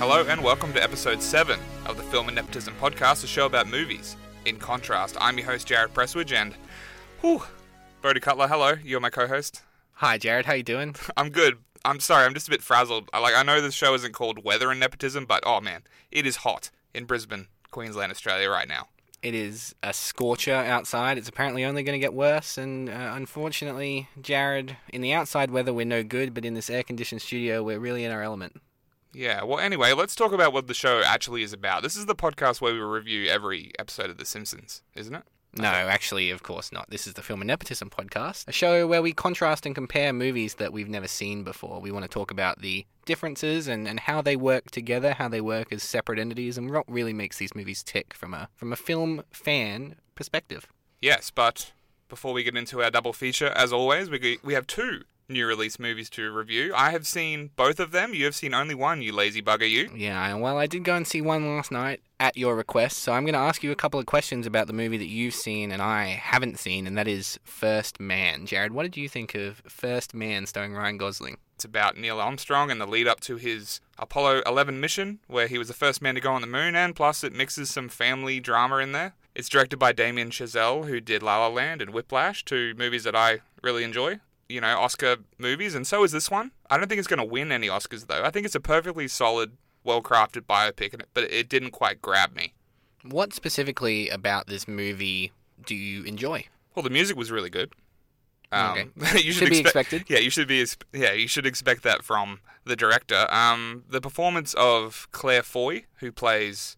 Hello and welcome to episode 7 of the Film and Nepotism podcast, a show about movies. In contrast, I'm your host Jared Prestwidge and whew, Bodhi Cutler, hello, you're my co-host. Hi, Jared. How you doing? I'm good. I'm sorry, I'm just a bit frazzled. I, like I know this show isn't called Weather and Nepotism, but oh man, it is hot in Brisbane, Queensland, Australia right now. It is a scorcher outside. It's apparently only going to get worse, and uh, unfortunately, Jared, in the outside weather we're no good, but in this air-conditioned studio we're really in our element. Yeah, well, anyway, let's talk about what the show actually is about. This is the podcast where we review every episode of The Simpsons, isn't it? No, actually, of course not. This is the Film and Nepotism podcast, a show where we contrast and compare movies that we've never seen before. We want to talk about the differences and, and how they work together, how they work as separate entities, and what really makes these movies tick from a from a film fan perspective. Yes, but before we get into our double feature, as always, we we have two new release movies to review. I have seen both of them. You have seen only one, you lazy bugger, you. Yeah, well, I did go and see one last night at your request, so I'm going to ask you a couple of questions about the movie that you've seen and I haven't seen, and that is First Man. Jared, what did you think of First Man starring Ryan Gosling? It's about Neil Armstrong and the lead up to his Apollo 11 mission, where he was the first man to go on the moon, and plus it mixes some family drama in there. It's directed by Damien Chazelle, who did La La Land and Whiplash, two movies that I really enjoy. You know, Oscar movies, and so is this one. I don't think it's going to win any Oscars, though. I think it's a perfectly solid, well crafted biopic, but it didn't quite grab me. What specifically about this movie do you enjoy? Well, the music was really good. Okay. you Should be expect- expected. Yeah, you should be. Yeah, you should expect that from the director. Um, the performance of Claire Foy, who plays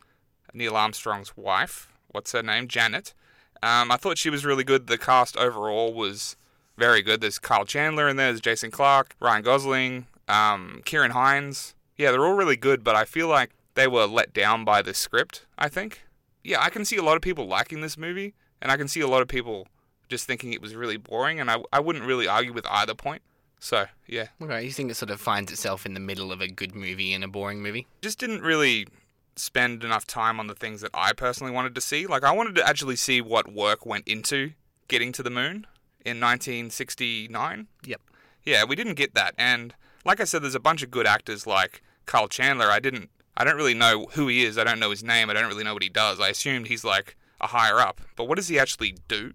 Neil Armstrong's wife. What's her name? Janet. Um, I thought she was really good. The cast overall was very good. There's Carl Chandler in there. There's Jason Clarke, Ryan Gosling, um, Ciarán Hinds. Yeah, they're all really good, but I feel like they were let down by the script. I think. Yeah, I can see a lot of people liking this movie, and I can see a lot of people just thinking it was really boring, and I, I wouldn't really argue with either point. So, yeah. Okay, you think it sort of finds itself in the middle of a good movie and a boring movie? Just didn't really spend enough time on the things that I personally wanted to see. Like, I wanted to actually see what work went into getting to the moon in 1969. Yep. Yeah, we didn't get that. And like I said, there's a bunch of good actors like Carl Chandler. I didn't, I don't really know who he is. I don't know his name. I don't really know what he does. I assumed he's like a higher up. But what does he actually do?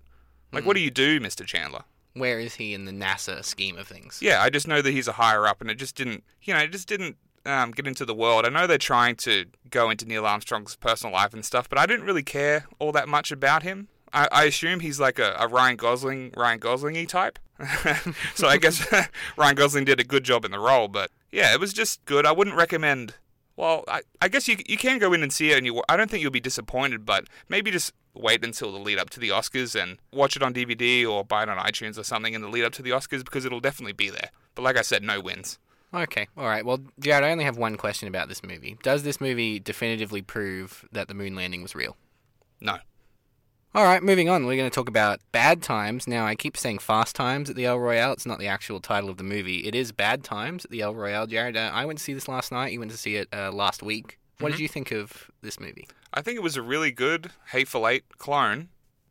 Like, what do you do, Mr. Chandler? Where is he in the NASA scheme of things? Yeah, I just know that he's a higher up, and it just didn't, you know, it just didn't um, get into the world. I know they're trying to go into Neil Armstrong's personal life and stuff, but I didn't really care all that much about him. I, I assume he's like a, a Ryan Gosling, Ryan Gosling-y type. so I guess Ryan Gosling did a good job in the role, but yeah, it was just good. I wouldn't recommend. Well, I, I guess you you can go in and see it, and you. I don't think you'll be disappointed, but maybe just wait until the lead up to the Oscars and watch it on DVD or buy it on iTunes or something in the lead up to the Oscars because it'll definitely be there. But like I said, no wins. Okay, all right. Well, Jared, I only have one question about this movie. Does this movie definitively prove that the moon landing was real? No. All right, moving on. We're going to talk about Bad Times. Now, I keep saying Fast Times at the El Royale. It's not the actual title of the movie. It is Bad Times at the El Royale. Jared, uh, I went to see this last night. You went to see it uh, last week. What did you think of this movie? I think it was a really good Hateful Eight clone,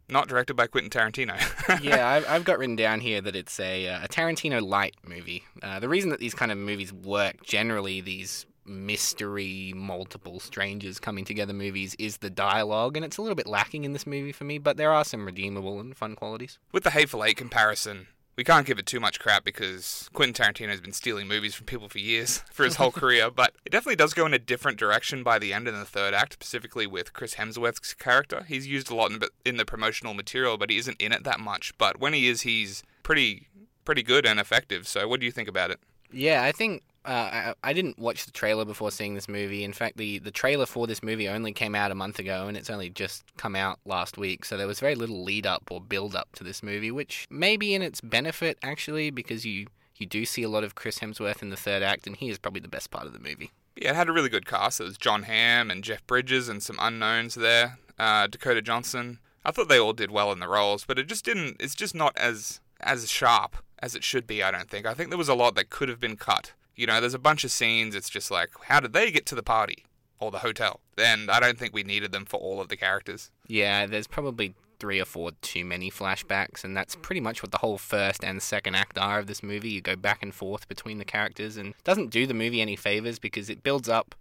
not directed by Quentin Tarantino. yeah, I've, I've got written down here that it's a, uh, a Tarantino light movie. Uh, the reason that these kind of movies work generally, these mystery, multiple strangers coming together movies, is the dialogue, and it's a little bit lacking in this movie for me, but there are some redeemable and fun qualities. With the Hateful Eight comparison, we can't give it too much crap because Quentin Tarantino has been stealing movies from people for years, for his whole career. But it definitely does go in a different direction by the end in the third act, specifically with Chris Hemsworth's character. He's used a lot in, in the promotional material, but he isn't in it that much. But when he is, he's pretty pretty good and effective. So, what do you think about it? Yeah, I think uh, I, I didn't watch the trailer before seeing this movie. In fact, the, the trailer for this movie only came out a month ago, and it's only just come out last week. So there was very little lead up or build up to this movie, which may be in its benefit actually, because you you do see a lot of Chris Hemsworth in the third act, and he is probably the best part of the movie. Yeah, it had a really good cast. It was Jon Hamm and Jeff Bridges and some unknowns there. Uh, Dakota Johnson. I thought they all did well in the roles, but it just didn't. It's just not as as sharp as it should be. I don't think. I think there was a lot that could have been cut. You know, there's a bunch of scenes. It's just like, how did they get to the party or the hotel? And I don't think we needed them for all of the characters. Yeah, there's probably three or four too many flashbacks, and that's pretty much what the whole first and second act are of this movie. You go back and forth between the characters, and doesn't do the movie any favors because it builds up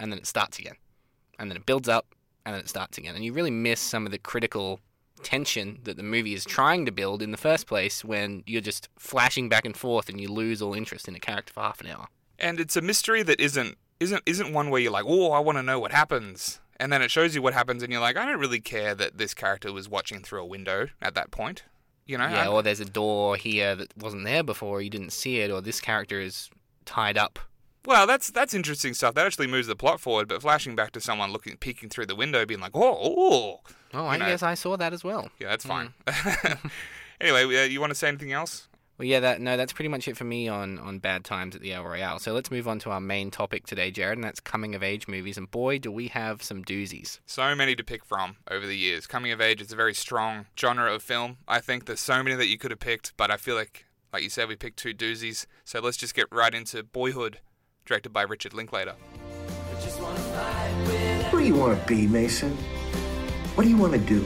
and then it starts again, and then it builds up, and then it starts again, and you really miss some of the critical tension that the movie is trying to build in the first place when you're just flashing back and forth and you lose all interest in a character for half an hour. And it's a mystery that isn't isn't isn't one where you're like, oh, I want to know what happens, and then it shows you what happens, and you're like, I don't really care that this character was watching through a window at that point. You know? Yeah, I- or there's a door here that wasn't there before, you didn't see it, or this character is tied up. Well, that's that's interesting stuff. That actually moves the plot forward. But flashing back to someone looking, peeking through the window, being like, "Oh, oh, Oh, I know. guess I saw that as well. yeah, that's fine." anyway, uh, you want to say anything else? Well, yeah, that no, that's pretty much it for me on on bad times at the El Royale. So let's move on to our main topic today, Jared, and that's coming of age movies. And boy, do we have some doozies. So many to pick from over the years. Coming of age is a very strong genre of film. I think there's so many that you could have picked, but I feel like, like you said, we picked two doozies. So let's just get right into Boyhood, directed by Richard Linklater. What do you want to be, Mason? What do you want to do?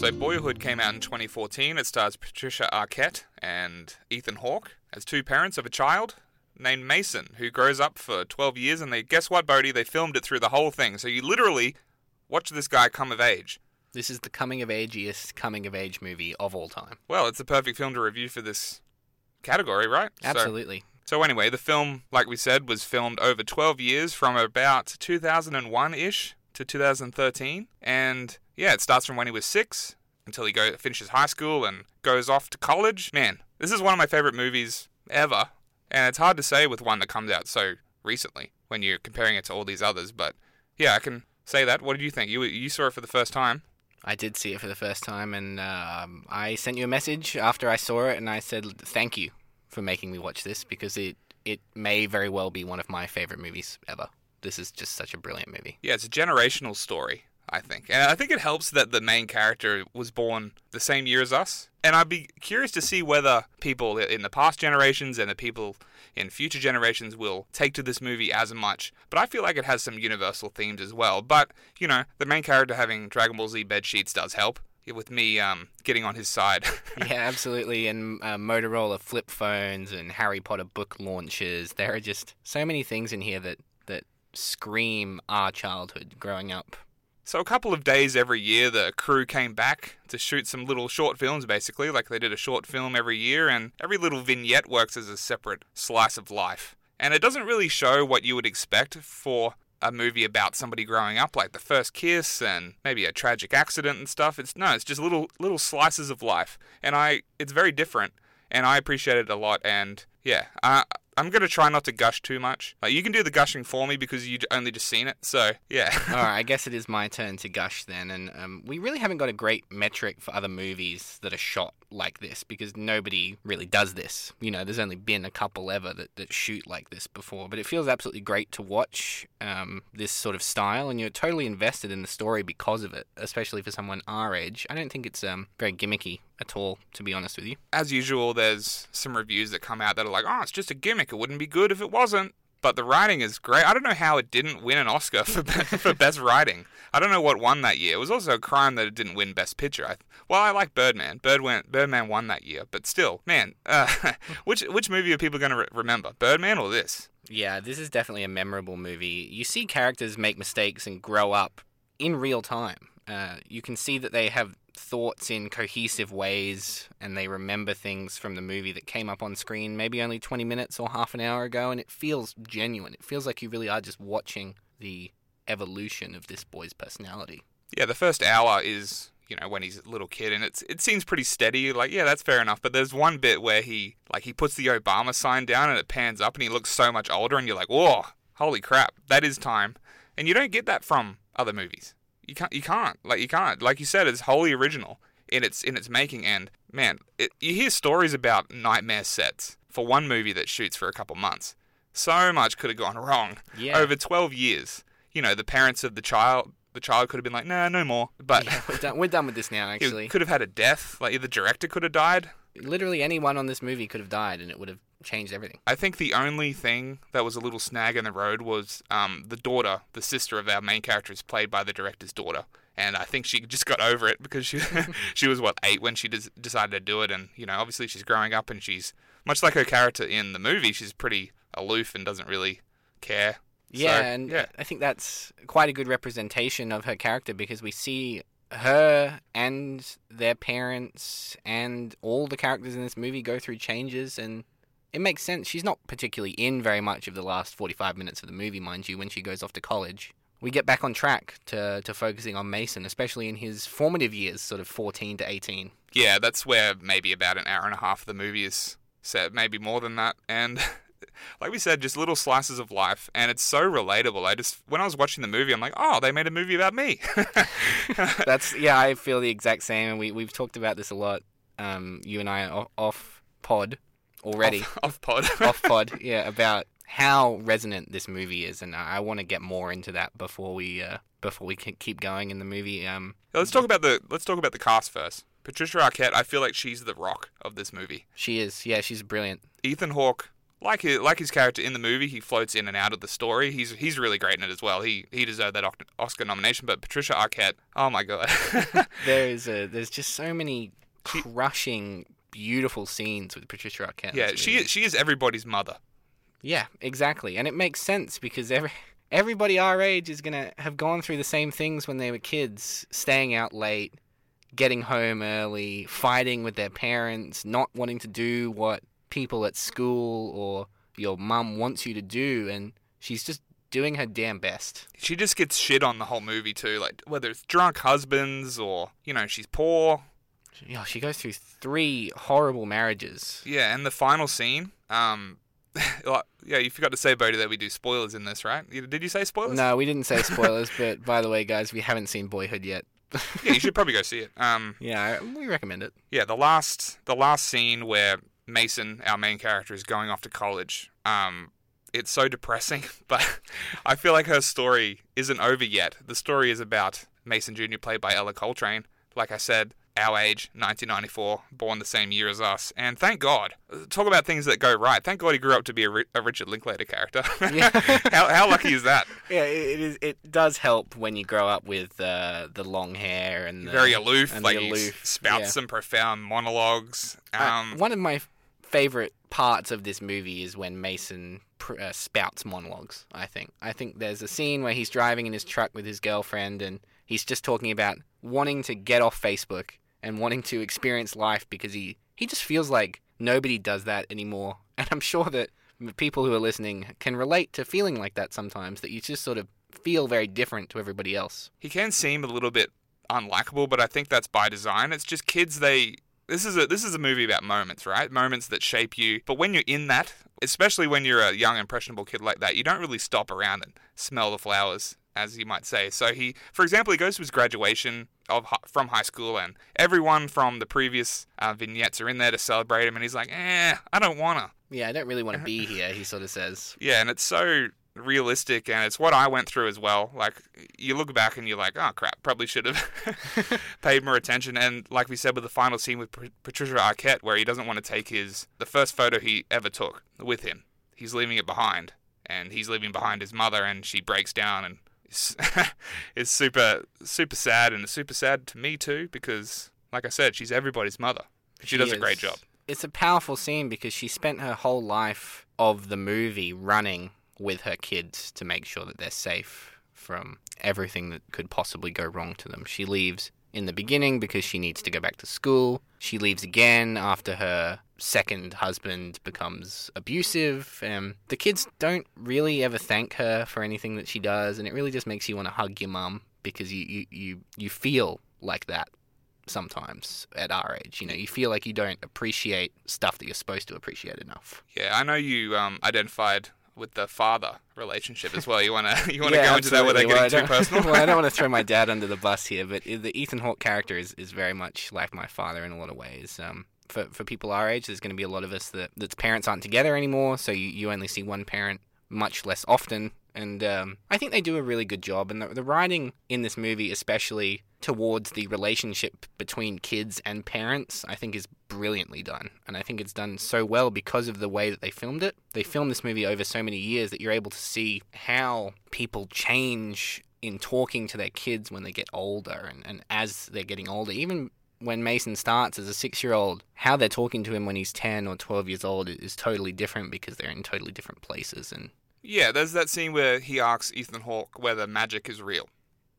So Boyhood came out in 2014. It stars Patricia Arquette and Ethan Hawke as two parents of a child named Mason, who grows up for 12 years. And they guess what, Bodhi? They filmed it through the whole thing. So you literally watch this guy come of age. This is the coming of ageiest coming of age movie of all time. Well, it's a perfect film to review for this category, right? So- Absolutely. So anyway, the film, like we said, was filmed over 12 years from about 2001-ish to 2013. And yeah, it starts from when he was 6 until he go finishes high school and goes off to college. Man, this is one of my favorite movies ever. And it's hard to say with one that comes out so recently when you're comparing it to all these others, but yeah, I can say that. What did you think? You you saw it for the first time. I did see it for the first time, and um, I sent you a message after I saw it, and I said thank you for making me watch this because it it may very well be one of my favorite movies ever. This is just such a brilliant movie. Yeah, it's a generational story, I think. And I think it helps that the main character was born the same year as us. And I'd be curious to see whether people in the past generations and the people in future generations will take to this movie as much. But I feel like it has some universal themes as well. But, you know, the main character having Dragon Ball Z bed sheets does help. With me um, getting on his side. yeah, absolutely. And uh, Motorola flip phones and Harry Potter book launches. There are just so many things in here that that scream our childhood growing up. So a couple of days every year, the crew came back to shoot some little short films, basically. Like they did a short film every year, and every little vignette works as a separate slice of life. And it doesn't really show what you would expect for a movie about somebody growing up, like the first kiss and maybe a tragic accident and stuff. It's no, it's just little little slices of life, and I it's very different, and I appreciate it a lot. And yeah, I, I'm gonna try not to gush too much. Like you can do the gushing for me because you only just seen it. So yeah. All right, I guess it is my turn to gush then. And um, we really haven't got a great metric for other movies that are shot like this because nobody really does this. You know, there's only been a couple ever that, that shoot like this before. But it feels absolutely great to watch um, this sort of style, and you're totally invested in the story because of it, especially for someone our age. I don't think it's um, very gimmicky at all, to be honest with you. as usual, there's some reviews that come out that are like, oh, it's just a gimmick. It wouldn't be good if it wasn't. But the writing is great. I don't know how it didn't win an Oscar for for best writing. I don't know what won that year. It was also a crime that it didn't win Best Picture. I, well, I like Birdman. Bird went, Birdman won that year, but still, man, uh, which which movie are people going to re- remember? Birdman or this? Yeah, this is definitely a memorable movie. You see characters make mistakes and grow up in real time. Uh, you can see that they have thoughts in cohesive ways and they remember things from the movie that came up on screen maybe only 20 minutes or half an hour ago, and it feels genuine. It feels like you really are just watching the evolution of this boy's personality. Yeah, the first hour is you know when he's a little kid, and it's it seems pretty steady. Like yeah, that's fair enough. But there's one bit where he like he puts the Obama sign down and it pans up, and he looks so much older, and you're like, whoa, holy crap, that is time. And you don't get that from other movies. You can't. You can't. Like you can't. Like you said, it's wholly original in its in its making. And man, it, you hear stories about nightmare sets for one movie that shoots for a couple months. So much could have gone wrong Yeah. over 12 years. You know, the parents of the child, the child could have been like, nah, no more. But Yeah, we're done, we're done with this now, actually. could have had a death. Like the director could have died. Literally anyone on this movie could have died and it would have changed everything. I think the only thing that was a little snag in the road was um, the daughter, the sister of our main character, is played by the director's daughter, And I think she just got over it because she she was what eight when she des- decided to do it, and you know obviously she's growing up and she's much like her character in the movie. She's pretty aloof and doesn't really care. Yeah, So, and yeah. I think that's quite a good representation of her character because we see her and their parents and all the characters in this movie go through changes and it makes sense. She's not particularly in very much of the last 45 minutes of the movie, mind you, when she goes off to college. We get back on track to, to focusing on Mason, especially in his formative years, sort of 14 to 18. Yeah, that's where maybe about an hour and a half of the movie is set, maybe more than that. And like we said, just little slices of life, and it's so relatable. I just when I was watching the movie, I'm like, oh, they made a movie about me. That's yeah, I feel the exact same, and we we've talked about this a lot. Um, you and I off pod already, off, off pod. off pod, yeah, about how resonant this movie is, and I, I want to get more into that before we uh, before we can keep going in the movie. Um, let's talk about the let's talk about the cast first. Patricia Arquette, I feel like she's the rock of this movie. she is, yeah, she's brilliant. Ethan Hawke, like his, like his character in the movie, he floats in and out of the story. He's he's really great in it as well. He he deserved that Oscar nomination. But Patricia Arquette, oh my god, There's a, there's just so many crushing, beautiful scenes with Patricia Arquette. yeah, she is, she is everybody's mother. Yeah, exactly. And it makes sense because every everybody our age is going to have gone through the same things when they were kids, staying out late, getting home early, fighting with their parents, not wanting to do what people at school or your mum wants you to do and she's just doing her damn best. She just gets shit on the whole movie too, like whether it's drunk husbands or you know she's poor. Yeah, she goes through three horrible marriages. Yeah, and the final scene, um, like, yeah, you forgot to say, Bodhi, that we do spoilers in this, right? Did you say spoilers? No, we didn't say spoilers, but by the way, guys, we haven't seen Boyhood yet. Yeah, you should probably go see it. Um, yeah, we recommend it. yeah, the last the last scene where Mason, our main character, is going off to college. Um, it's so depressing, but I feel like her story isn't over yet. The story is about Mason Jr., played by Ellar Coltrane. Like I said, our age, 1994, born the same year as us, and thank God. Talk about things that go right. Thank God he grew up to be a, a Richard Linklater character. Yeah. how, how lucky is that? Yeah, it is. It does help when you grow up with uh, the long hair and the, Very aloof, and like aloof. spouts yeah. some profound monologues. Uh, Um, one of my favorite parts of this movie is when Mason pr- uh, spouts monologues. I think. I think there's a scene where he's driving in his truck with his girlfriend, and he's just talking about wanting to get off Facebook and wanting to experience life because he he just feels like nobody does that anymore. And I'm sure that people who are listening can relate to feeling like that sometimes. That you just sort of feel very different to everybody else. he can seem a little bit unlikable, but I think that's by design. It's just kids they this is a this is a movie about moments, right? Moments that shape you. But when you're in that, especially when you're a young impressionable kid like that, you don't really stop around and smell the flowers, as you might say. So he, for example, he goes to his graduation of from high school, and everyone from the previous uh, vignettes are in there to celebrate him, and he's like, "Eh, I don't wanna." Yeah, I don't really want to be here. He sort of says. Yeah, and it's so realistic, and it's what I went through as well. Like, you look back and you're like, oh crap, probably should have paid more attention. And like we said with the final scene with Pat- Patricia Arquette, where he doesn't want to take his the first photo he ever took with him, he's leaving it behind, and he's leaving behind his mother, and she breaks down and. It's, it's super super sad and it's super sad to me too because like I said she's everybody's mother she, does a great job It's a powerful scene because she spent her whole life of the movie running with her kids to make sure that they're safe from everything that could possibly go wrong to them. She leaves in the beginning because she needs to go back to school. She leaves again after her second husband becomes abusive. And the kids don't really ever thank her for anything that she does, and it really just makes you want to hug your mum because you, you, you, you feel like that sometimes at our age. You know, you feel like you don't appreciate stuff that you're supposed to appreciate enough. Yeah, I know you um, identified with the father relationship as well. You wanna you wanna Yeah, go into that without. Well, getting too personal? well, I don't want to throw my dad under the bus here, but the Ethan Hawke character is, is very much like my father in a lot of ways. Um, for for people our age, there's going to be a lot of us that that's parents aren't together anymore, so you, you only see one parent much less often. And um, I think they do a really good job. And the, the writing in this movie, especially towards the relationship between kids and parents, I think is brilliantly done. And I think it's done so well because of the way that they filmed it. They filmed this movie over so many years that you're able to see how people change in talking to their kids when they get older and, and as they're getting older, even when Mason starts as a six year old, how they're talking to him when he's 10 or 12 years old is totally different because they're in totally different places. And Yeah, there's that scene where he asks Ethan Hawke whether magic is real.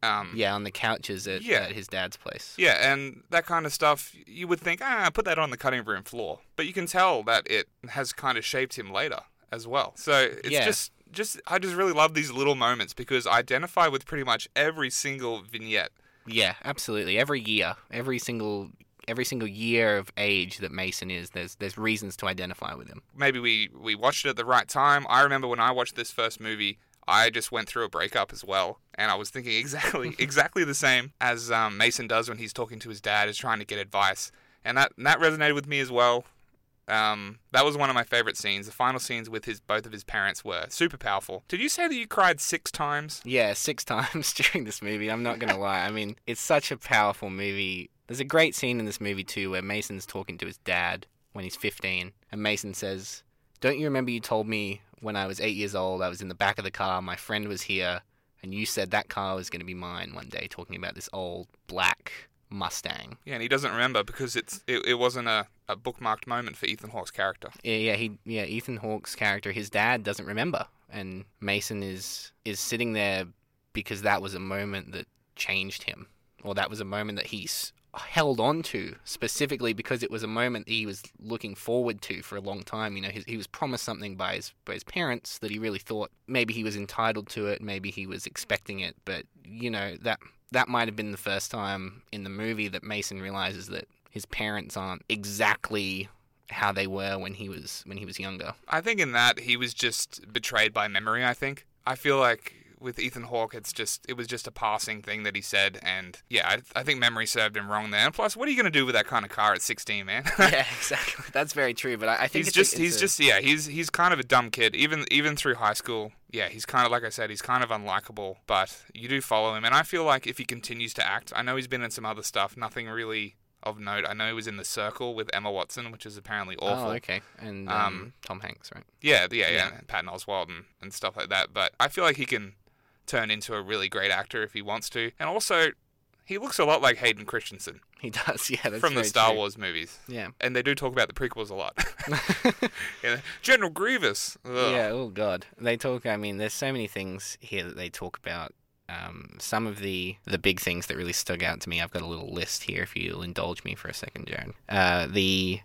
Um, yeah, on the couches at, Yeah. at his dad's place. Yeah, and that kind of stuff, you would think, ah, put that on the cutting room floor. But you can tell that it has kind of shaped him later as well. So it's Yeah. just, just, I just really love these little moments because I identify with pretty much every single vignette. Yeah, absolutely. Every year, every single every single year of age that Mason is, there's there's reasons to identify with him. Maybe we, we watched it at the right time. I remember when I watched this first movie, I just went through a breakup as well, and I was thinking exactly exactly the same as um, Mason does when he's talking to his dad, is trying to get advice, and that and that resonated with me as well. Um, that was one of my favorite scenes. The final scenes with his both of his parents were super powerful. Did you say that you cried six times? Yeah, six times during this movie. I'm not gonna lie. I mean, it's such a powerful movie. There's a great scene in this movie too where Mason's talking to his dad when he's 15, and Mason says, "Don't you remember you told me when I was eight years old? I was in the back of the car. My friend was here, and you said that car was gonna be mine one day." Talking about this old black Mustang. Yeah, and he doesn't remember because it's it, it wasn't a, a bookmarked moment for Ethan Hawke's character. Yeah, yeah, he yeah, Ethan Hawke's character, his dad doesn't remember, and Mason is is sitting there because that was a moment that changed him, or that was a moment that he's held on to specifically because it was a moment he was looking forward to for a long time. You know, he, he was promised something by his by his parents that he really thought maybe he was entitled to it, maybe he was expecting it, but you know that that might have been the first time in the movie that Mason realizes that his parents aren't exactly how they were when he was when he was younger. I think in that he was just betrayed by memory. I think I feel like with Ethan Hawke, it's just it was just a passing thing that he said, and yeah, I, I think memory served him wrong there. And plus, what are you going to do with that kind of car at 16, man? yeah, exactly. That's very true. But I, I think he's a- just it's he's a- just yeah he's he's kind of a dumb kid even even through high school yeah he's kind of like i said he's kind of unlikable but you do follow him and i feel like if he continues to act i know he's been in some other stuff nothing really of note i know he was in the circle with emma watson which is apparently awful Oh, okay. And um, Um, Tom Hanks, right? yeah yeah yeah, Yeah. and patton oswalt and, and stuff like that but i feel like he can turn into a really great actor if he wants to and also he looks a lot like hayden christensen He does. Yeah, that's from the star true. wars movies Yeah. and they do talk about the prequels a lot yeah, general grievous Ugh. Yeah. Oh God. They talk. I mean, there's so many things here that they talk about. Um, some of the the big things that really stuck out to me. I've got a little list here. If you'll indulge me for a second, Jared. Uh, the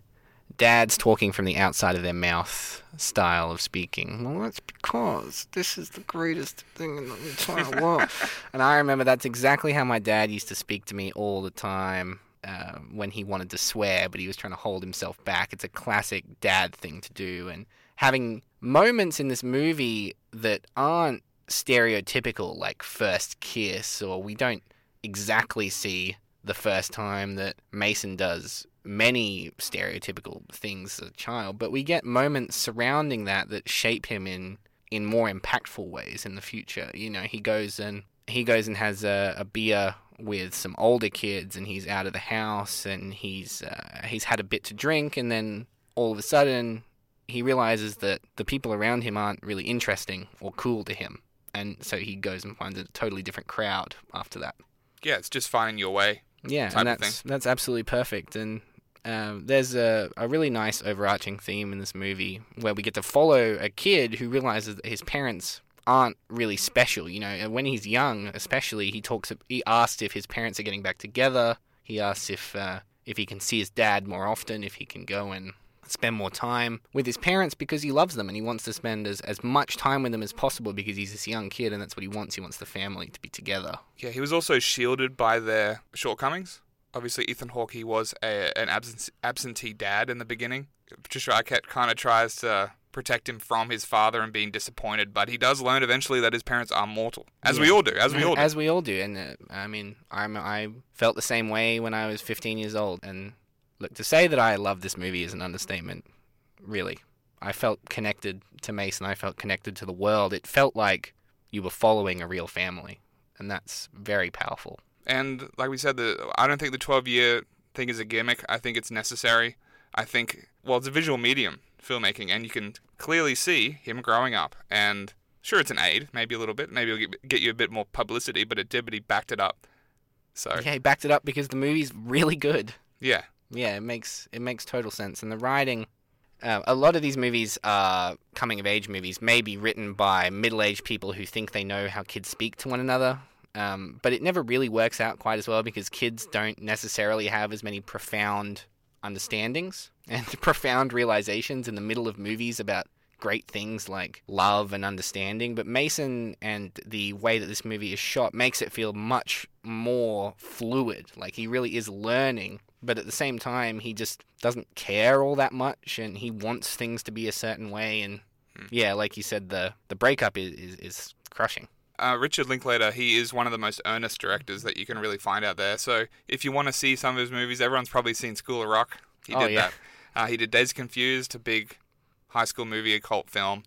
dads talking from the outside of their mouth style of speaking. Well, that's because this is the greatest thing in the entire world. and I remember that's exactly how my dad used to speak to me all the time. Uh, when he wanted to swear, but he was trying to hold himself back. It's a classic dad thing to do, and having moments in this movie that aren't stereotypical, like first kiss, or we don't exactly see the first time that Mason does many stereotypical things as a child, but we get moments surrounding that that shape him in in more impactful ways in the future. You know, he goes and he goes and has a, a beer with some older kids, and he's out of the house, and he's uh, he's had a bit to drink, and then all of a sudden he realizes that the people around him aren't really interesting or cool to him, and so he goes and finds a totally different crowd after that. yeah it's just finding your way Yeah, and that's that's absolutely perfect. And um, there's a, a really nice overarching theme in this movie where we get to follow a kid who realizes that his parents aren't really special. You know, and when he's young, especially, he talks. He asks if his parents are getting back together. He asks if uh, if he can see his dad more often, if he can go and spend more time with his parents because he loves them and he wants to spend as, as much time with them as possible because he's this young kid and that's what he wants. He wants the family to be together. Yeah, he was also shielded by their shortcomings. Obviously, Ethan Hawke was a, an absent, absentee dad in the beginning. Patricia Arquette kind of tries to protect him from his father and being disappointed, but he does learn eventually that his parents are mortal, as we all do, as we all do. As we all do, and uh, I mean, I'm I felt the same way when I was 15 years old. And look, to say that I love this movie is an understatement. Really, I felt connected to Mason. I felt connected to the world. It felt like you were following a real family, and that's very powerful. And like we said, the I don't think the 12 year thing is a gimmick. I think it's necessary. I think well, it's a visual medium, filmmaking, and you can clearly see him growing up and Sure, it's an aid, maybe a little bit. Maybe it'll get, get you a bit more publicity, but it did, but he backed it up. So, Yeah, he backed it up because the movie's really good. yeah. Yeah, it makes it makes total sense, and the writing. Uh, a lot of these movies are coming of age movies, maybe written by middle aged people who think they know how kids speak to one another. Um, but it never really works out quite as well because kids don't necessarily have as many profound understandings and profound realizations in the middle of movies about great things like love and understanding. But Mason and the way that this movie is shot makes it feel much more fluid. Like he really is learning, but at the same time, he just doesn't care all that much and he wants things to be a certain way. And yeah, like you said, the, the breakup is, is, is crushing. Uh, Richard Linklater, he is one of the most earnest directors that you can really find out there. So if you want to see some of his movies, everyone's probably seen School of Rock. He Oh, did yeah. that. Uh, he did Days Confused, a big high school movie, a cult film.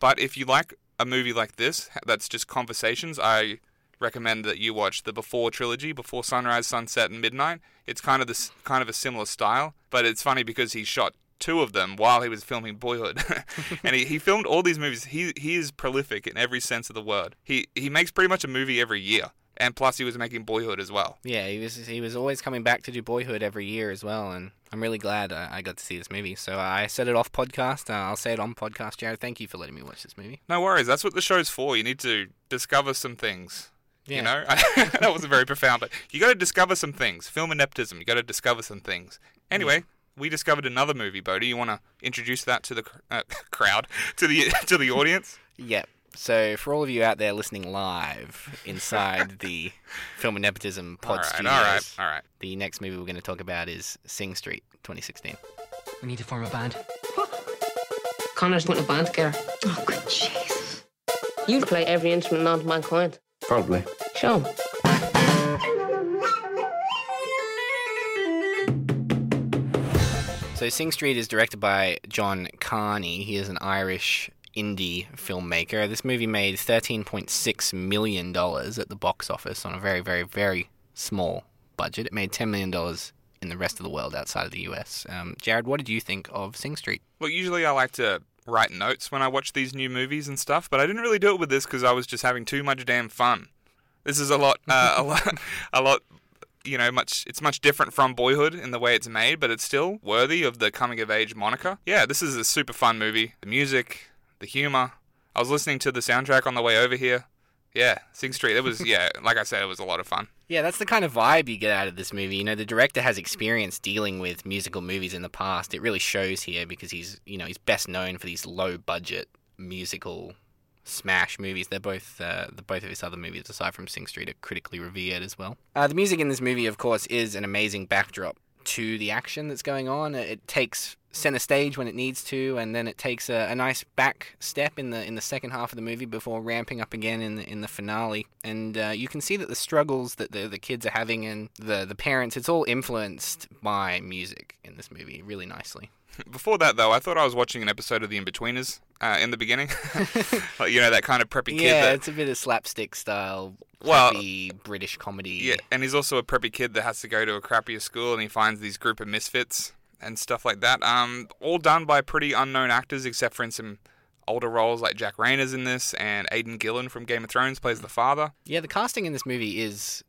But if you like a movie like this, that's just conversations, I recommend that you watch the Before trilogy, Before Sunrise, Sunset, and Midnight. It's kind of this kind of a similar style, but it's funny because he shot two of them while he was filming Boyhood, and he, he filmed all these movies. He he is prolific in every sense of the word. He he makes pretty much a movie every year, and plus he was making Boyhood as well. Yeah, he was he was always coming back to do Boyhood every year as well, and I'm really glad uh, I got to see this movie. So I said it off podcast. Uh, I'll say it on podcast. Jared, thank you for letting me watch this movie. No worries, that's what the show's for. You need to discover some things. Yeah. You know, that wasn't very profound, but you got to discover some things. Film and nepotism. You got to discover some things. Anyway, we discovered another movie, Bodhi. You want to introduce that to the cr- uh, crowd, to the to the audience? Yep. So for all of you out there listening live inside the Film and Nepotism Pod all right, Studios, all right, all right. the next movie we're going to talk about is Sing Street 2016. We need to form a band. Connor's putting a band together. Oh, good Jesus. You play every instrument known to mankind. Probably. Show 'em. So Sing Street is directed by John Carney. He is an Irish indie filmmaker. This movie made $13.6 million at the box office on a very, very, very small budget. It made $10 million in the rest of the world outside of the US. Um, Jared, what did you think of Sing Street? Well, usually I like to write notes when I watch these new movies and stuff, but I didn't really do it with this because I was just having too much damn fun. This is a lot, uh, a lot, a lot. You know, much. It's much different from Boyhood in the way it's made, but it's still worthy of the coming of age moniker. Yeah, this is a super fun movie. The music, the humor. I was listening to the soundtrack on the way over here. Yeah, Sing Street. It was yeah, like I said, it was a lot of fun. Yeah, that's the kind of vibe you get out of this movie. You know, the director has experience dealing with musical movies in the past. It really shows here because he's, you know, he's best known for these low budget musical smash movies. They're both uh, the both of his other movies, aside from Sing Street, are critically revered as well. Uh, the music in this movie, of course, is an amazing backdrop to the action that's going on. It takes center stage when it needs to, and then it takes a, a nice back step in the in the second half of the movie before ramping up again in the in the finale. And uh, you can see that the struggles that the the kids are having and the the parents, it's all influenced by music in this movie really nicely. Before that, though, I thought I was watching an episode of The Inbetweeners uh, in the beginning. you know, that kind of preppy kid. yeah, that, it's a bit of slapstick style, Well, British comedy. Yeah, and he's also a preppy kid that has to go to a crappier school, and he finds these group of misfits and stuff like that. Um, all done by pretty unknown actors, except for in some older roles like Jack Reynor's in this, and Aidan Gillen from Game of Thrones plays the father. Yeah, the casting in this movie is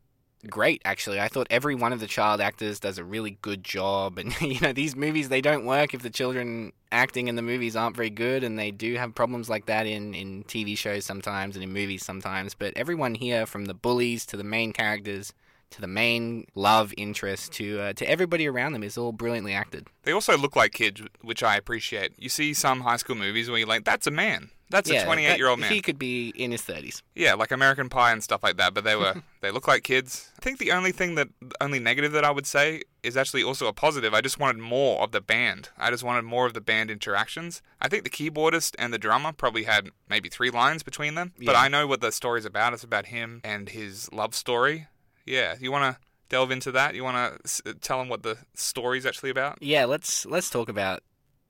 great actually. I thought every one of the child actors does a really good job and you know, these movies they don't work if the children acting in the movies aren't very good and they do have problems like that in in TV shows sometimes and in movies sometimes, but everyone here from the bullies to the main characters to the main love interest to uh, to everybody around them is all brilliantly acted. They also look like kids, which I appreciate. You see some high school movies where you're like, "That's a man. That's yeah, a 28 year old man." He could be in his 30s. Yeah, like American Pie and stuff like that, but they were they look like kids. I think the only thing that only negative that I would say is actually also a positive. I just wanted more of the band. I just wanted more of the band interactions. I think the keyboardist and the drummer probably had maybe three lines between them, but I know what the story's about. It's about him and his love story. Yeah, you want to delve into that? You want to tell him what the story's actually about? Yeah, let's let's talk about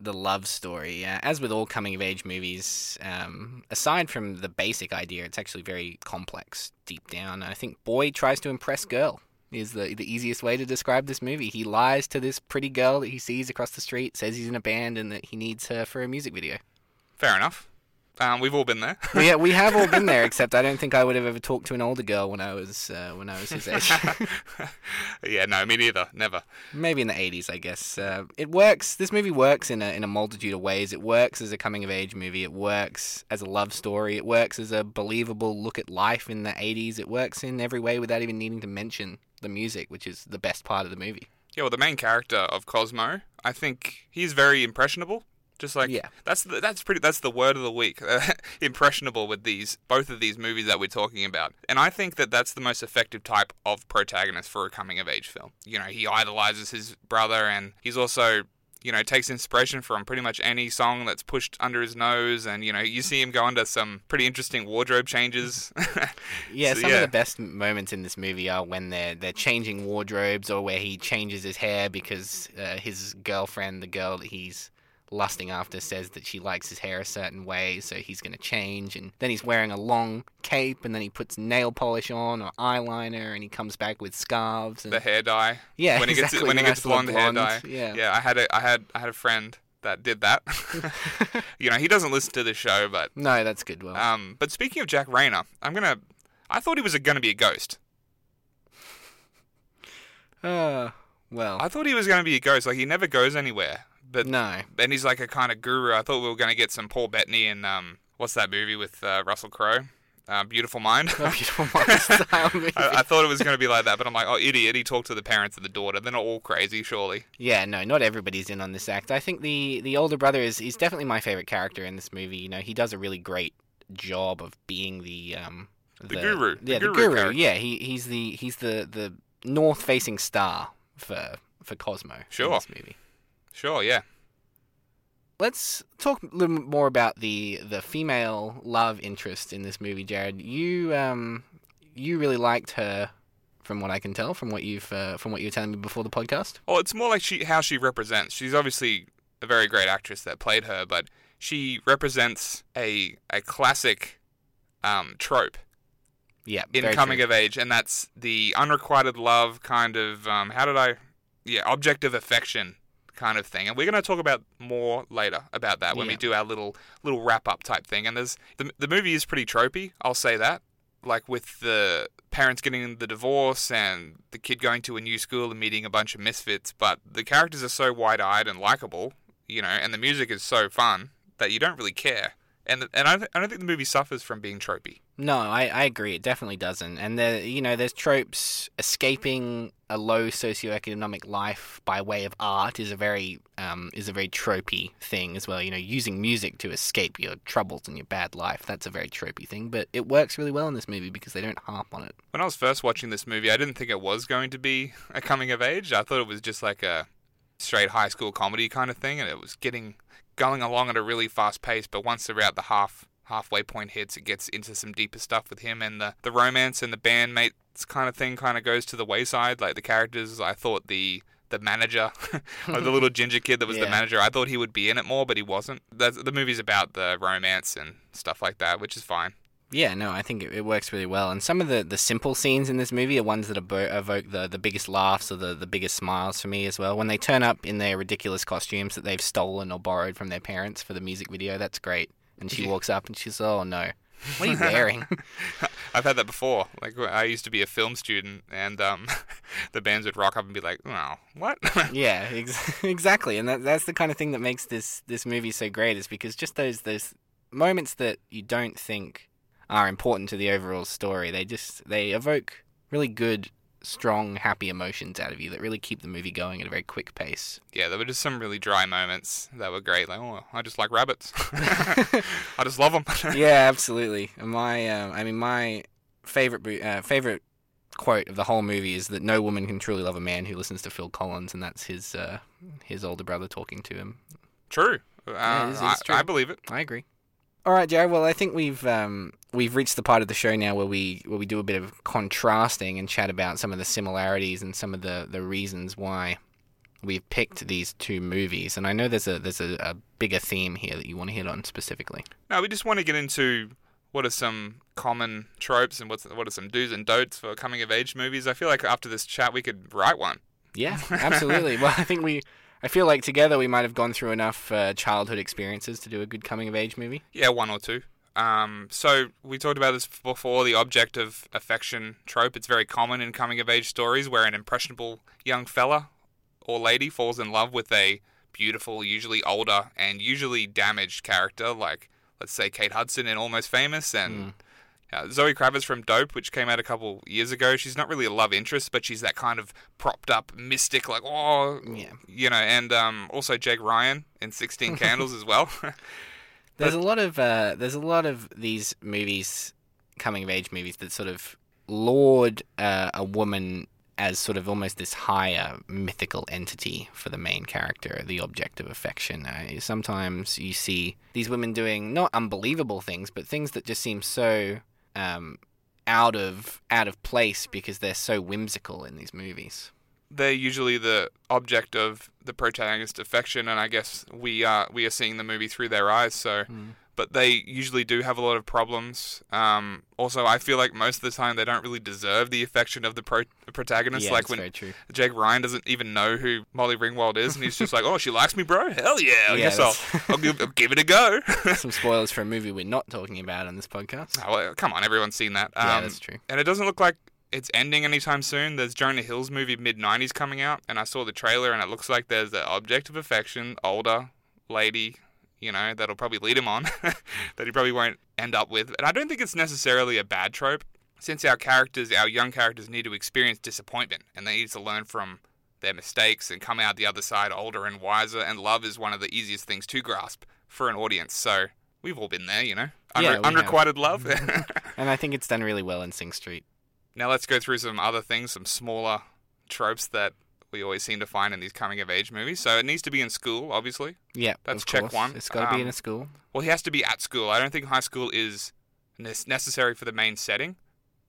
the love story. Uh, as with all coming of age movies, um, aside from the basic idea, it's actually very complex deep down. I think boy tries to impress girl is the the easiest way to describe this movie. He lies to this pretty girl that he sees across the street, says he's in a band and that he needs her for a music video. Fair enough. Um, we've all been there. we we have all been there, except I don't think I would have ever talked to an older girl when I was uh, when I was his age. yeah, no, me neither. Never. Maybe in the eighties, I guess. Uh, it works. This movie works in a in a multitude of ways. It works as a coming of age movie. It works as a love story. It works as a believable look at life in the eighties. It works in every way without even needing to mention the music, which is the best part of the movie. Yeah, well, the main character of Cosmo, I think he's very impressionable. Just like Yeah. that's the, that's pretty that's the word of the week. impressionable with these both of these movies that we're talking about, and I think that that's the most effective type of protagonist for a coming of age film. You know, he idolizes his brother, and he's also you know takes inspiration from pretty much any song that's pushed under his nose, and you know you see him go under some pretty interesting wardrobe changes. Yeah, So, some yeah. of the best moments in this movie are when they're they're changing wardrobes or where he changes his hair because uh, his girlfriend, the girl that he's lusting after, says that she likes his hair a certain way, so he's going to change. And then he's wearing a long cape, and then he puts nail polish on or eyeliner, and he comes back with scarves. And the hair dye. Yeah, when he gets exactly, when he gets little blonde, hair dye. yeah. yeah. I had a I had I had a friend that did that. you know, he doesn't listen to the show, but no, that's good. Well, um, but speaking of Jack Reynor, I'm gonna. I thought he was gonna be a ghost. uh, well, I thought he was gonna be a ghost. Like he never goes anywhere. But no. and he's like a kind of guru. I thought we were gonna get some Paul Bettany and um, what's that movie with uh, Russell Crowe? Uh, Beautiful Mind. Beautiful mind style movie. I, I thought it was going to be like that, but I'm like, oh, idiot! He talked to the parents of the daughter. They're not all crazy, surely. Yeah, no, not everybody's in on this act. I think the the older brother is he's definitely my favorite character in this movie. You know, he does a really great job of being the um The guru. Yeah, the guru guru. character. Yeah, he he's the he's the the north facing star for for Cosmo Sure. in this movie. Sure, yeah. Let's talk a little bit more about the the female love interest in this movie, Jared. You um you really liked her from what I can tell from what you've uh, from what you were telling me before the podcast. Oh, it's more like she how she represents. She's obviously a very great actress that played her, but she represents a a classic um, trope Yeah, in coming true. of age, and that's the unrequited love kind of. Um, how did I? Yeah, object of affection kind of thing, and we're going to talk about more later about that when we do our little little wrap up type thing. And there's the the movie is pretty tropey. I'll say that. Like with the parents getting the divorce and the kid going to a new school and meeting a bunch of misfits, but the characters are so wide eyed and likable, you know, and the music is so fun that you don't really care. And and I, th- I don't think the movie suffers from being tropey. No, I, I agree. It definitely doesn't. And there, you know, there's tropes. Escaping a low socioeconomic life by way of art is a very um, is a very tropey thing as well. You know, using music to escape your troubles and your bad life. That's a very tropey thing. But it works really well in this movie because they don't harp on it. When I was first watching this movie, I didn't think it was going to be a coming of age. I thought it was just like a straight high school comedy kind of thing, and it was getting going along at a really fast pace. But once about the half halfway point hits, it gets into some deeper stuff with him, and the the romance and the bandmates kind of thing kind of goes to the wayside. Like the characters, I thought the the manager, like the little ginger kid that was the manager, I thought he would be in it more, but he wasn't. That's, the movie's about the romance and stuff like that, which is fine. Yeah, no, I think it, it works really well. And some of the, the simple scenes in this movie are ones that abo- evoke the, the biggest laughs or the, the biggest smiles for me as well. When they turn up in their ridiculous costumes that they've stolen or borrowed from their parents for the music video, that's great. And she walks up and she's, oh no, what are you wearing? I've had that before. Like I used to be a film student, and um, the bands would rock up and be like, "Oh, what?" yeah, ex- exactly. And that, that's the kind of thing that makes this, this movie so great is because just those, those moments that you don't think are important to the overall story, they just, they evoke really good, strong, happy emotions out of you that really keep the movie going at a very quick pace. yeah, there were just some really dry moments that were great. Like, oh, I just like rabbits. I just love them. yeah, absolutely. And My, uh, I mean, my favorite uh, favorite quote of the whole movie is that no woman can truly love a man who listens to Phil Collins, and that's his uh, his older brother talking to him. True. Uh, Yeah, it is, it is true. I believe it. I agree. All right, Jared. Well, I think we've um, we've reached the part of the show now where we where we do a bit of contrasting and chat about some of the similarities and some of the, the reasons why we've picked these two movies. And I know there's a there's a, a bigger theme here that you want to hit on specifically. No, we just want to get into what are some common tropes and what's what are some do's and don'ts for coming of age movies. I feel like after this chat, we could write one. Yeah, absolutely. well, I think we I feel like together we might have gone through enough uh, childhood experiences to do a good coming of age movie. Yeah, one or two. Um, so we talked about this before. The object of affection trope. It's very common in coming of age stories where an impressionable young fella or lady falls in love with a beautiful, usually older and usually damaged character, like let's say Kate Hudson in Almost Famous and. Uh, Zoe Kravitz from Dope, which came out a couple years ago, she's not really a love interest, but she's that kind of propped up mystic, like oh, Yeah. you know. And um, also Jake Ryan in Sixteen Candles as well. There's a lot of uh, there's a lot of these movies, coming of age movies, that sort of laud uh, a woman as sort of almost this higher mythical entity for the main character, the object of affection. Uh, sometimes you see these women doing not unbelievable things, but things that just seem so um, out of out of place because they're so whimsical in these movies. they're usually the object of the protagonist's affection, and I guess we are we are seeing the movie through their eyes. So, but they usually do have a lot of problems. Um, also, I feel like most of the time they don't really deserve the affection of the pro- protagonist. yeah, like when very true. Jake Ryan doesn't even know who Molly Ringwald is, and he's just like, "Oh, she likes me, bro. Hell yeah! I Yeah, guess I'll, I'll, give, I'll give it a go." Some spoilers for a movie we're not talking about on this podcast. Oh, well, come on, everyone's seen that. Yeah, Um, that's true. And it doesn't look like it's ending anytime soon. There's Jonah Hill's movie mid '90s coming out, and I saw the trailer, and it looks like there's an object of affection, older lady, you know, that'll probably lead him on, that he probably won't end up with. And I don't think it's necessarily a bad trope, since our characters, our young characters, need to experience disappointment, and they need to learn from their mistakes and come out the other side older and wiser. And love is one of the easiest things to grasp for an audience. So we've all been there, you know, Yeah, Unre- have. unrequited love. Mm-hmm. And I think it's done really well in Sing Street. Now let's go through some other things, some smaller tropes that we always seem to find in these coming of age movies. So it needs to be in school, obviously. Yeah, That's check course. one. It's got to be in Um, a school. Well, he has to be at school. I don't think high school is ne- necessary for the main setting,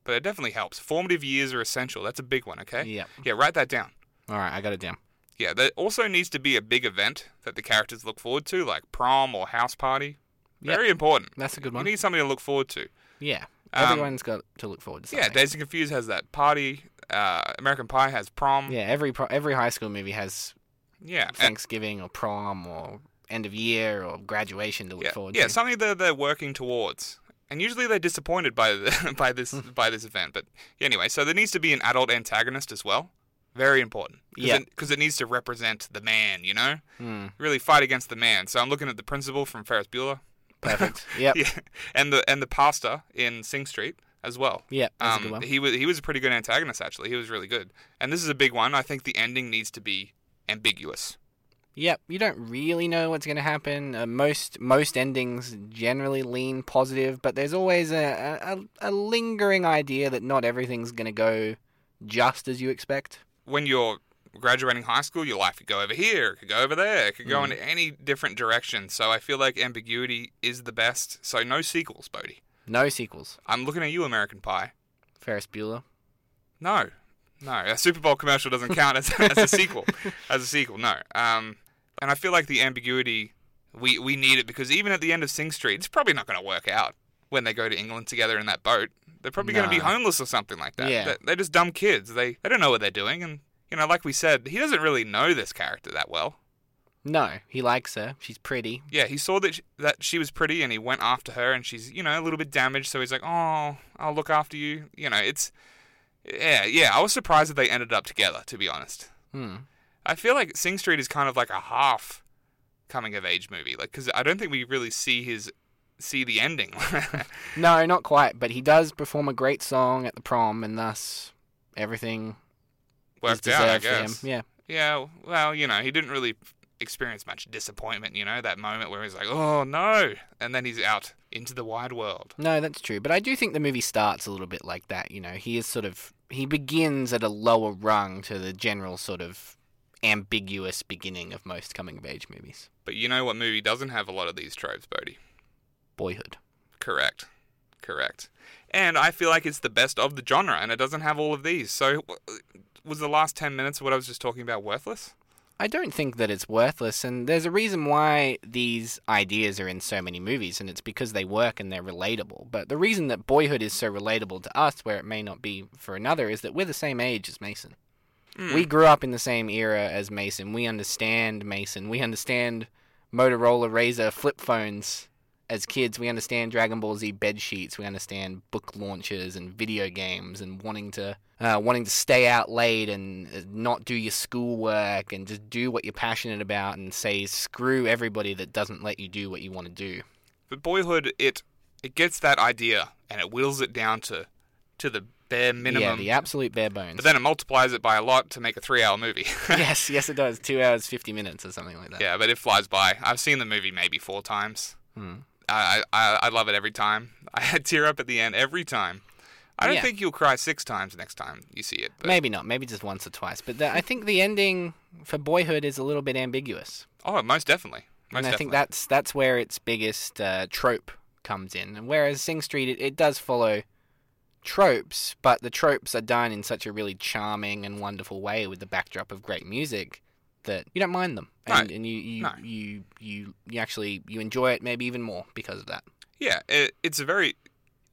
but it definitely helps. Formative years are essential. That's a big one, okay? Yeah. Yeah, write that down. All right, I got it down. Yeah, there also needs to be a big event that the characters look forward to, like prom or house party. Yep. Very important. That's a good one. You need something to look forward to. Yeah, Um, everyone's got to look forward to Yeah, something. Dazed and Confused has that party. Uh, American Pie has prom. yeah, every pro- every high school movie has Yeah, Thanksgiving or prom or end of year or graduation to look yeah, forward yeah, to. Yeah, something that they're working towards. And usually they're disappointed by the, by this by this event. But anyway, so there needs to be an adult antagonist as well. Very important. Yeah. Because it, needs to represent the man, you know? Hmm, Really fight against the man. So I'm looking at the principal from Ferris Bueller. perfect. Yep. Yeah. And the and the pastor in Sing Street as well. Yeah, that's a good Um, he was he was a pretty good antagonist actually. He was really good. And this is a big one. I think the ending needs to be ambiguous. Yep, you don't really know what's going to happen. Uh, most most endings generally lean positive, but there's always a, a, a lingering idea that not everything's going to go just as you expect. when you're graduating high school, your life could go over here, it could go over there, it could go in any different direction. So I feel like ambiguity is the best. So no sequels, Bodhi. No sequels. I'm looking at you, American Pie. Ferris Bueller. No, no, a Super Bowl commercial doesn't count as, as a sequel. As a sequel, no. Um, and I feel like the ambiguity we we need it because even at the end of Sing Street, it's probably not going to work out when they go to England together in that boat. They're probably going to be homeless or something like that. Yeah. They're, they're just dumb kids. They they don't know what they're doing, and you know, like we said, he doesn't really know this character that well. No, he likes her. She's pretty. Yeah, he saw that she, that she was pretty, and he went after her, and she's you know a little bit damaged. So he's like, "Oh, I'll look after you." You know, it's yeah, yeah. I was surprised that they ended up together. To be honest, Hmm. I feel like Sing Street is kind of like a half coming of age movie, like because I don't think we really see his see the ending. No, not quite, but he does perform a great song at the prom, and thus everything Worked out, I deserved for him. guess. Yeah. Yeah, well, you know, he didn't really experience much disappointment. You know, that moment where he's like, "Oh no," and then he's out into the wide world. No, that's true. But I do think the movie starts a little bit like that. You know, he is sort of he begins at a lower rung to the general sort of ambiguous beginning of most coming of age movies. But you know what movie doesn't have a lot of these tropes, Bodhi? Boyhood. Correct. Correct. And I feel like it's the best of the genre, and it doesn't have all of these. So, was the last 10 minutes of what I was just talking about worthless? I don't think that it's worthless, and there's a reason why these ideas are in so many movies, and it's because they work and they're relatable. But the reason that Boyhood is so relatable to us, where it may not be for another, is that we're the same age as Mason. Hmm. We grew up in the same era as Mason. We understand Mason. We understand Motorola Razr flip phones as kids. We understand Dragon Ball Z bed sheets. We understand book launches and video games and wanting to uh, wanting to stay out late and uh, not do your schoolwork and just do what you're passionate about and say screw everybody that doesn't let you do what you want to do. But Boyhood, it it gets that idea and it whittles it down to to the bare minimum. Yeah, the absolute bare bones. But then it multiplies it by a lot to make a three-hour movie. yes, yes, it does. Two hours fifty minutes or something like that. yeah, but it flies by. I've seen the movie maybe four times. Hmm. I, I I love it every time. I tear up at the end every time. I don't Yeah. think you'll cry six times next time you see it. But, Maybe not. Maybe just once or twice. But the, I think the ending for Boyhood is a little bit ambiguous, Oh, most definitely. Most and I definitely. think that's that's where its biggest uh, trope comes in. And whereas Sing Street, it, it does follow tropes, but the tropes are done in such a really charming and wonderful way with the backdrop of great music that you don't mind them, No. and, and you you, No. you you you actually you enjoy it maybe even more because of that. Yeah, it, it's a very.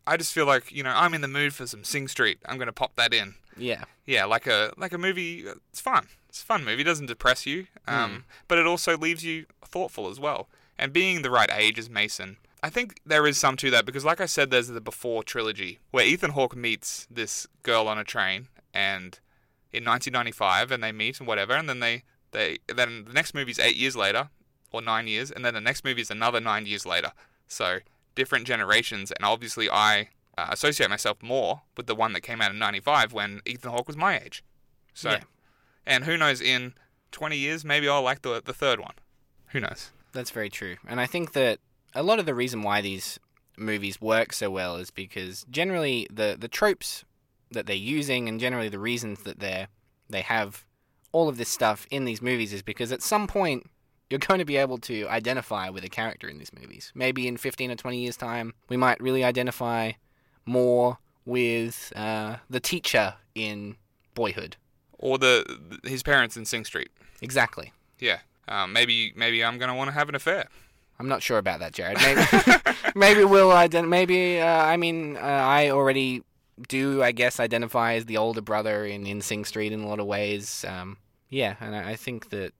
I just feel like you know I'm in the mood for some Sing Street. I'm gonna pop that in. Yeah, Yeah, like a like a movie. It's fun. It's a fun movie. It doesn't depress you, um, but it also leaves you thoughtful as well. And being the right age as Mason, I think there is some to that because, like I said, there's the Before trilogy where Ethan Hawke meets this girl on a train, and in 1995, and they meet and whatever, and then they they then the next movie's eight years later or nine years, and then the next movie is another nine years later. So different generations, and obviously I uh, associate myself more with the one that came out in '95 when Ethan Hawke was my age. So, Yeah. and who knows, in 20 years, maybe I'll like the the third one. Who knows? That's very true. And I think that a lot of the reason why these movies work so well is because generally the, the tropes that they're using and generally the reasons that they're they have all of this stuff in these movies is because at some point you're going to be able to identify with a character in these movies. Maybe in 15 or 20 years time we might really identify more with uh, the teacher in Boyhood. Or the his parents in Sing Street. Exactly. Yeah. Um, maybe maybe I'm gonna want to have an affair. I'm not sure about that, Jared. Maybe, maybe we'll ident- Maybe uh, I mean uh, I already do. I guess identify as the older brother in in Sing Street in a lot of ways. Um, yeah, and I, think that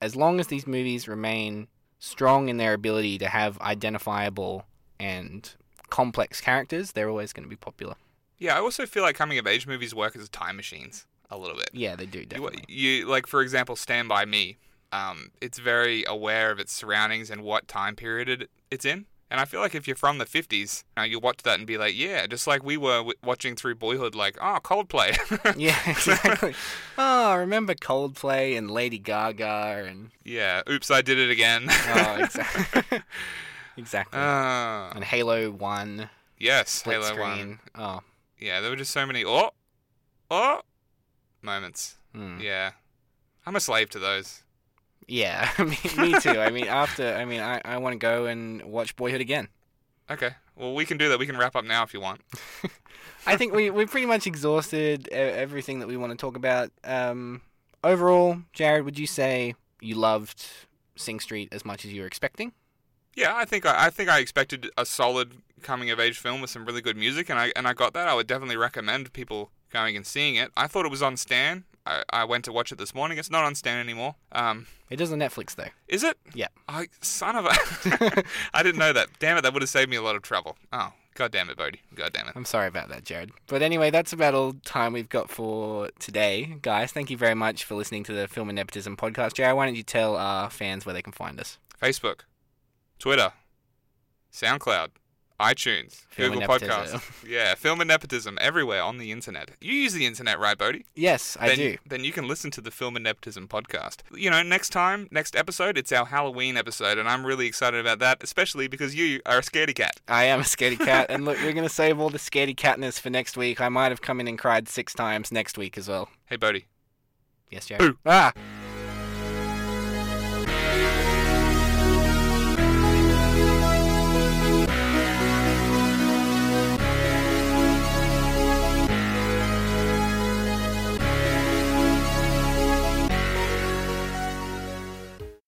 as long as these movies remain strong in their ability to have identifiable and complex characters, they're always going to be popular. Yeah, I also feel like coming of age movies work as time machines a little bit. Yeah, they do You, definitely. you like for example, Stand by Me. Um, it's very aware of its surroundings and what time period it, it's in. And I feel like if you're from the 50s, uh, you watch that and be like, yeah, just like we were w- watching through Boyhood, like, oh, Coldplay. Yeah, exactly. oh, I remember Coldplay and Lady Gaga and yeah, oops, I did it again. oh, exactly, exactly. uh, and Halo One yes, split Halo screen. 1. Oh, Yeah, there were just so many, oh, oh, moments. hmm. Yeah. I'm a slave to those. Yeah. me, me too. I mean, after I mean, I, I want to go and watch Boyhood again. Okay. Well, we can do that. We can wrap up now if you want. I think we we pretty much exhausted everything that we want to talk about. Um, overall, Jared, would you say you loved Sing Street as much as you were expecting? Yeah, I think I, I think I expected a solid coming of age film with some really good music, and I and I got that. I would definitely recommend people going and seeing it. I thought it was on Stan. I, I went to watch it this morning. It's not on Stan anymore. Um, It is on Netflix though. is it? Yeah. I son of a. I didn't know that. Damn it! That would have saved me a lot of trouble. Oh, god damn it, Bodhi. God damn it. I'm sorry about that, Jared. But anyway, that's about all time we've got for today, guys. Thank you very much for listening to the Film and Nepotism podcast. Jared, why don't you tell our fans where they can find us? Facebook, Twitter, SoundCloud, iTunes, Film Google. Podcasts. Yeah, film and nepotism everywhere on the internet. You use the internet, right, Bodhi? Yes, I then, do. Then you can listen to the Film and Nepotism podcast. You know, next time, next episode, it's our Halloween episode, and I'm really excited about that, especially because you are a scaredy cat. I am a scaredy cat, and look, we're going to save all the scaredy catness for next week. I might have come in and cried six times next week as well. Hey, Bodhi. Yes, Jared. Ah!